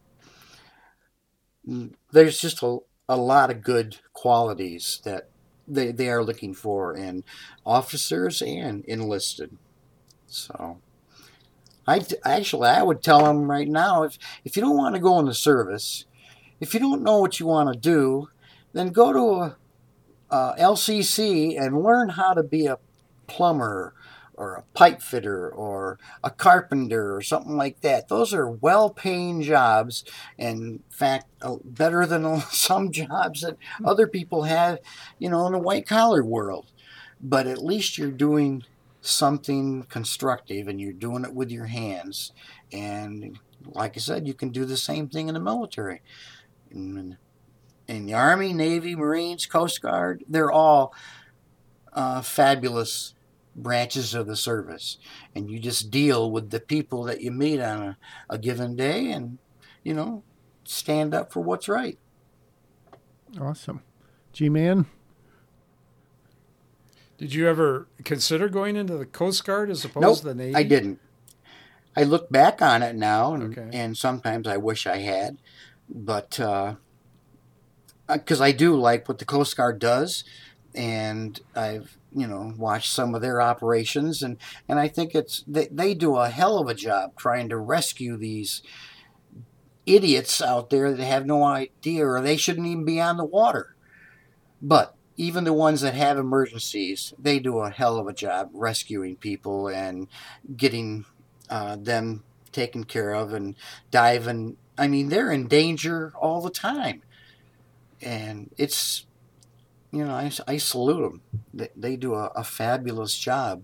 mm, there's just a, a lot of good qualities that they, they are looking for in officers and enlisted. So I actually I would tell them right now if if you don't want to go in the service, if you don't know what you want to do, then go to uh, a, a LCC and learn how to be a plumber or a pipe fitter or a carpenter or something like that. Those are well paying jobs, in fact, better than some jobs that other people have, you know, in the white collar world. But at least you're doing something constructive and you're doing it with your hands. And like I said, you can do the same thing in the military. In, in the Army, Navy, Marines, Coast Guard, they're all uh, fabulous branches of the service. And you just deal with the people that you meet on a, a given day and, you know, stand up for what's right. Awesome. G Man? Did you ever consider going into the Coast Guard as opposed nope, to the Navy? I didn't. I look back on it now, and, okay. and sometimes I wish I had, but because uh, I do like what the Coast Guard does, and I've you know watched some of their operations, and and I think it's they, they do a hell of a job trying to rescue these idiots out there that have no idea or they shouldn't even be on the water. But even the ones that have emergencies, they do a hell of a job rescuing people and getting uh, them taken care of and diving. I mean, they're in danger all the time. And it's, you know, I, I salute them. They, they do a, a fabulous job.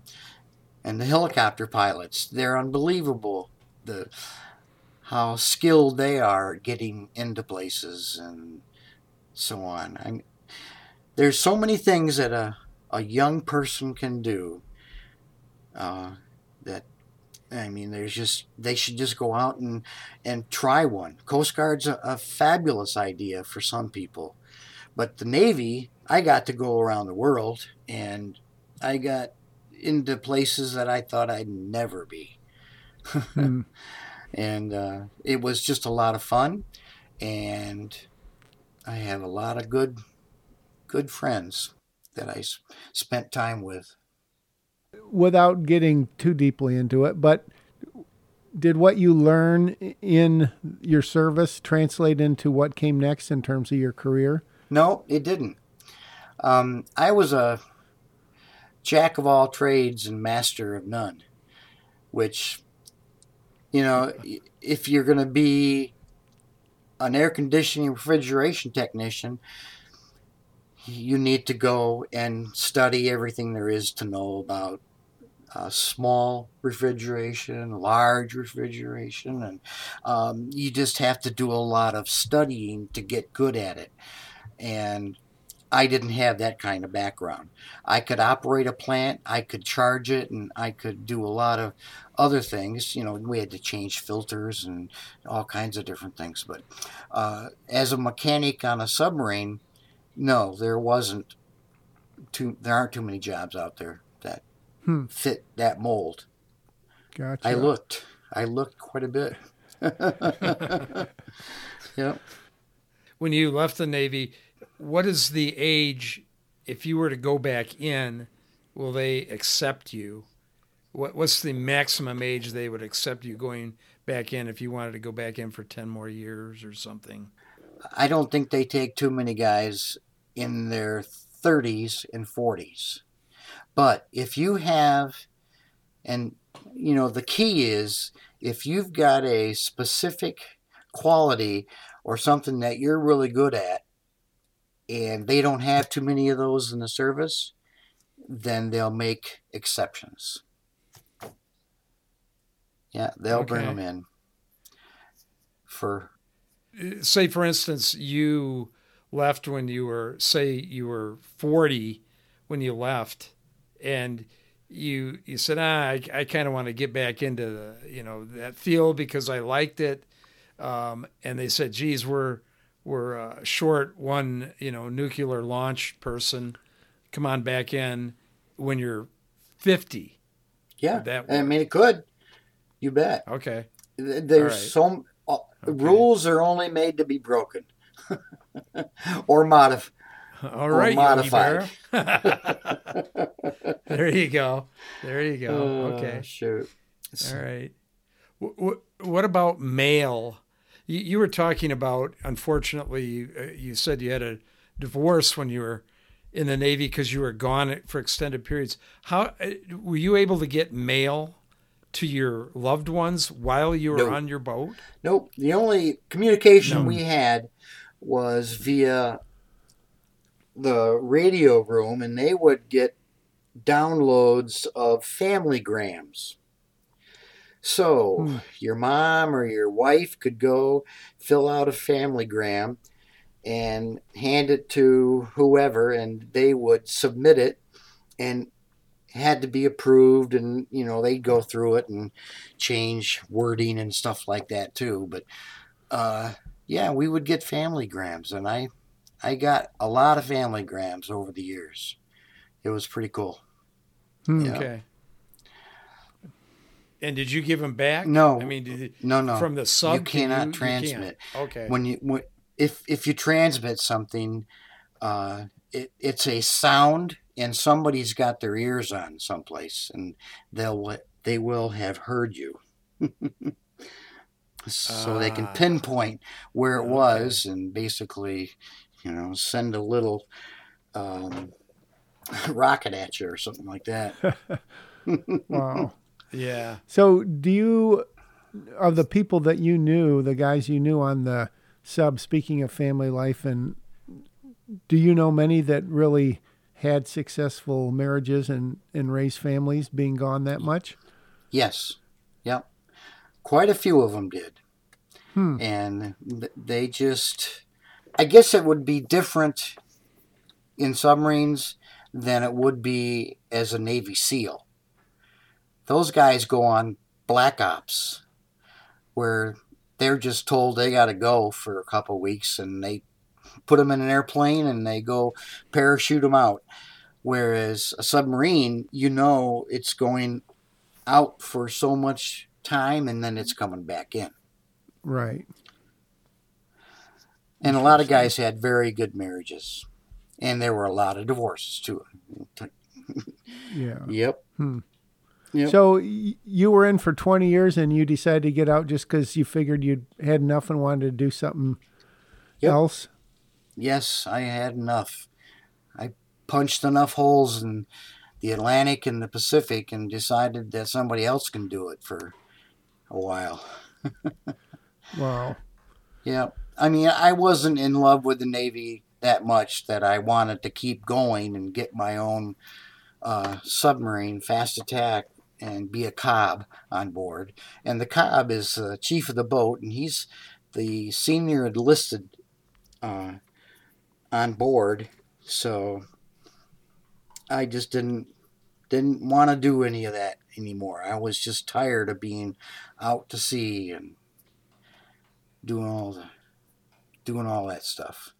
And the helicopter pilots, they're unbelievable. The how skilled they are getting into places and so on. I there's so many things that a, a young person can do uh, that I mean, there's just they should just go out and and try one. Coast Guard's a, a, fabulous idea for some people, but the Navy, I got to go around the world and I got into places that I thought I'd never be, mm. and uh, it was just a lot of fun, and I have a lot of good good friends that I spent time with. Without getting too deeply into it, but did what you learn in your service translate into what came next in terms of your career? No, it didn't. Um, I was a jack of all trades and master of none, which, you know, if you're going to be an air conditioning refrigeration technician, you need to go and study everything there is to know about uh, small refrigeration, large refrigeration, and um, you just have to do a lot of studying to get good at it. And I didn't have that kind of background. I could operate a plant, I could charge it, and I could do a lot of other things. You know, we had to change filters and all kinds of different things. But uh, as a mechanic on a submarine, no, there wasn't too. There aren't too many jobs out there that hmm. fit that mold. Gotcha. I looked. I looked quite a bit. yep. When you left the Navy, what is the age? If you were to go back in, will they accept you? What, what's the maximum age they would accept you going back in if you wanted to go back in for 10 more years or something? I don't think they take too many guys in their 30s and 40s. But if you have, and you know, the key is if you've got a specific quality or something that you're really good at, and they don't have too many of those in the service, then they'll make exceptions. Yeah, they'll okay. bring them in for. Say, for instance, you left when you were say you were 40 when you left and you you said ah, I, I kind of want to get back into the you know that field because I liked it, um, and they said, geez, we're we're uh, short one you know nuclear launch person, come on back in when you're fifty. Yeah, That I mean it could. You bet. Okay, There's right. some uh, rules are only made to be broken or modified. all right, modified. There you go, there you go. okay. Uh, shoot. All right. What, what about mail? You, you were talking about, unfortunately, you, uh, you said you had a divorce when you were in the Navy because you were gone for extended periods. How uh, were you able to get mail to your loved ones while you were No. on your boat? Nope. The only communication No. we had was via the radio room, and they would get downloads of family grams. So Hmm. your mom or your wife could go fill out a family gram and hand it to whoever, and they would submit it, and had to be approved, and you know they'd go through it and change wording and stuff like that too. But uh, yeah, we would get family grams, and I I got a lot of family grams over the years. It was pretty cool. Hmm. Yeah. Okay. And did you give them back? No. I mean, did No, no, from the sub, you cannot you transmit. can't. Okay. when you when, if if you transmit something, uh, it, it's a sound, and somebody's got their ears on someplace, and they'll they will have heard you. so they can Ah. pinpoint where it Okay. was and basically, you know, send a little um, rocket at you or something like that. Wow. Yeah. So, do you, of the people that you knew, the guys you knew on the sub, speaking of family life, and do you know many that really had successful marriages and, and raised families being gone that much? Yes. Yep. Quite a few of them did. Hmm. And they just, I guess it would be different in submarines than it would be as a Navy SEAL. Those guys go on black ops where they're just told they got to go for a couple weeks and they put them in an airplane and they go parachute them out. Whereas a submarine, you know, it's going out for so much time and then it's coming back in. Right. And a lot of guys had very good marriages. And there were a lot of divorces too. Yeah. Yep. Hmm. Yep. So y- you were in for 20 years and you decided to get out just because you figured you'd had enough and wanted to do something Yep. else? yes, I had enough. I punched enough holes in the Atlantic and the Pacific and decided that somebody else can do it for a while. Wow. Yeah. I mean, I wasn't in love with the Navy that much that I wanted to keep going and get my own uh, submarine, fast attack, and be a cob on board. And the cob is the chief of the boat, and he's the senior enlisted uh, on board. So I just didn't didn't want to do any of that anymore. I was just tired of being out to sea and doing all the doing all that stuff.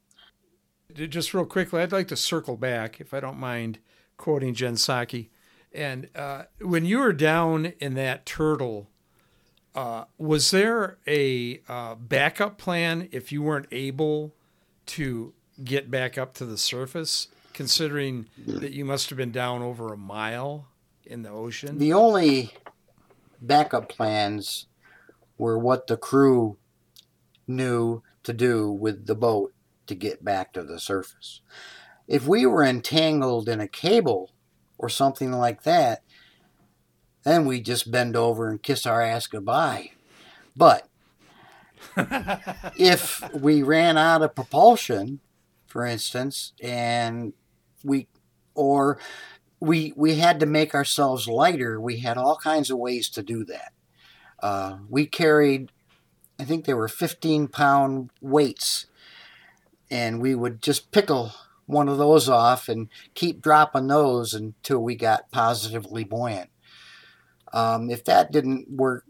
just real quickly, I'd like to circle back, if I don't mind quoting Jen Psaki. And uh, when you were down in that turtle, uh, was there a uh, backup plan if you weren't able to get back up to the surface, considering that you must have been down over a mile in the ocean? The only backup plans were what the crew knew to do with the boat to get back to the surface. If we were entangled in a cable or something like that, then we just bend over and kiss our ass goodbye. But if we ran out of propulsion, for instance, and we or we we had to make ourselves lighter, we had all kinds of ways to do that. Uh, we carried, I think they were 15 pound weights, and we would just pickle one of those off and keep dropping those until we got positively buoyant. Um, if that didn't work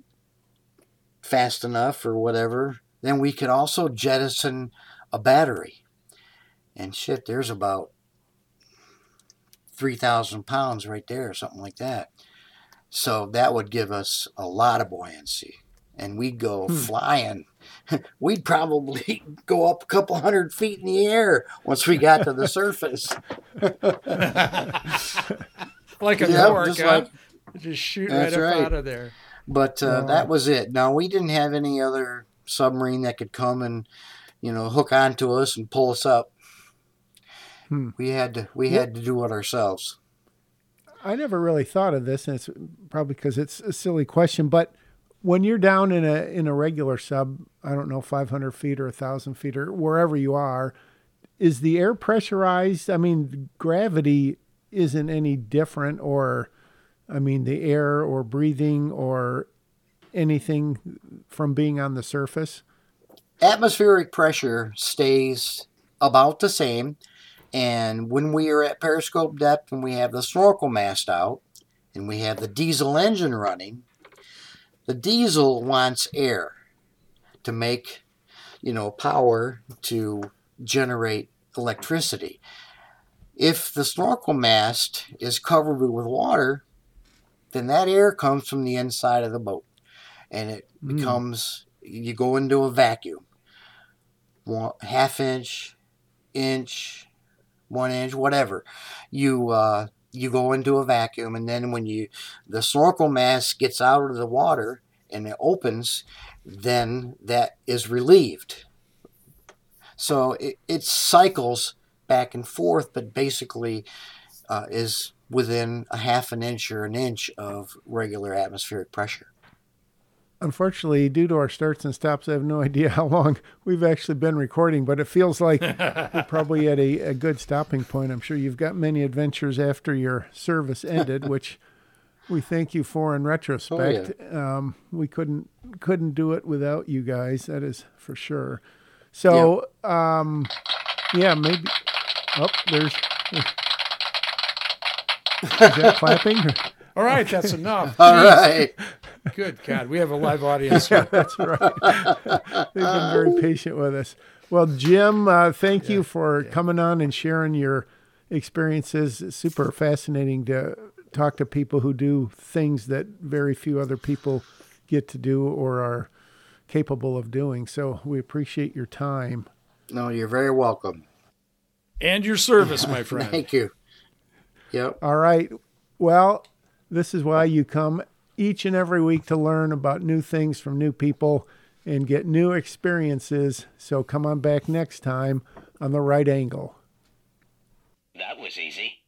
fast enough or whatever, then we could also jettison a battery. And shit, there's about 3,000 pounds right there, or something like that. So that would give us a lot of buoyancy. And we'd go hmm. flying. We'd probably go up a couple hundred feet in the air once we got to the surface. like a yep, just, huh? like, just shoot right up right. out of there. But uh, that was it. Now, we didn't have any other submarine that could come and, you know, hook onto us and pull us up. Hmm. We had to we had to do it ourselves. I never really thought of this, and it's probably because it's a silly question. But when you're down in a in a regular sub, I don't know, 500 feet or 1,000 feet or wherever you are, is the air pressurized? I mean, gravity isn't any different, or I mean, the air or breathing or anything from being on the surface. Atmospheric pressure stays about the same and when we are at periscope depth and we have the snorkel mast out and we have the diesel engine running, the diesel wants air to make, you know, power to generate electricity. If the snorkel mast is covered with water, then that air comes from the inside of the boat and it mm. becomes, you go into a vacuum. One, half inch, inch, one inch, whatever. You uh, you go into a vacuum, and then when you the snorkel mast gets out of the water and it opens, then that is relieved. So it, it cycles back and forth, but basically uh, is within a half an inch or an inch of regular atmospheric pressure unfortunately, due to our starts and stops, I have no idea how long we've actually been recording, but it feels like we're probably at a, a good stopping point. I'm sure you've got many adventures after your service ended, which we thank you for in retrospect. Oh, yeah. um, we couldn't couldn't do it without you guys. That is for sure. So, yeah, um, yeah maybe. Oh, there's. Is that clapping? All right, that's enough. All right. Good God, we have a live audience. yeah, that's right. They've been very patient with us. Well, Jim, uh, thank yeah, you for yeah. coming on and sharing your experiences. It's super fascinating to talk to people who do things that very few other people get to do or are capable of doing. So we appreciate your time. No, you're very welcome. And your service, my friend. Thank you. Yep. All right. Well, this is why you come each and every week to learn about new things from new people and get new experiences. So come on back next time on the right angle. That was easy.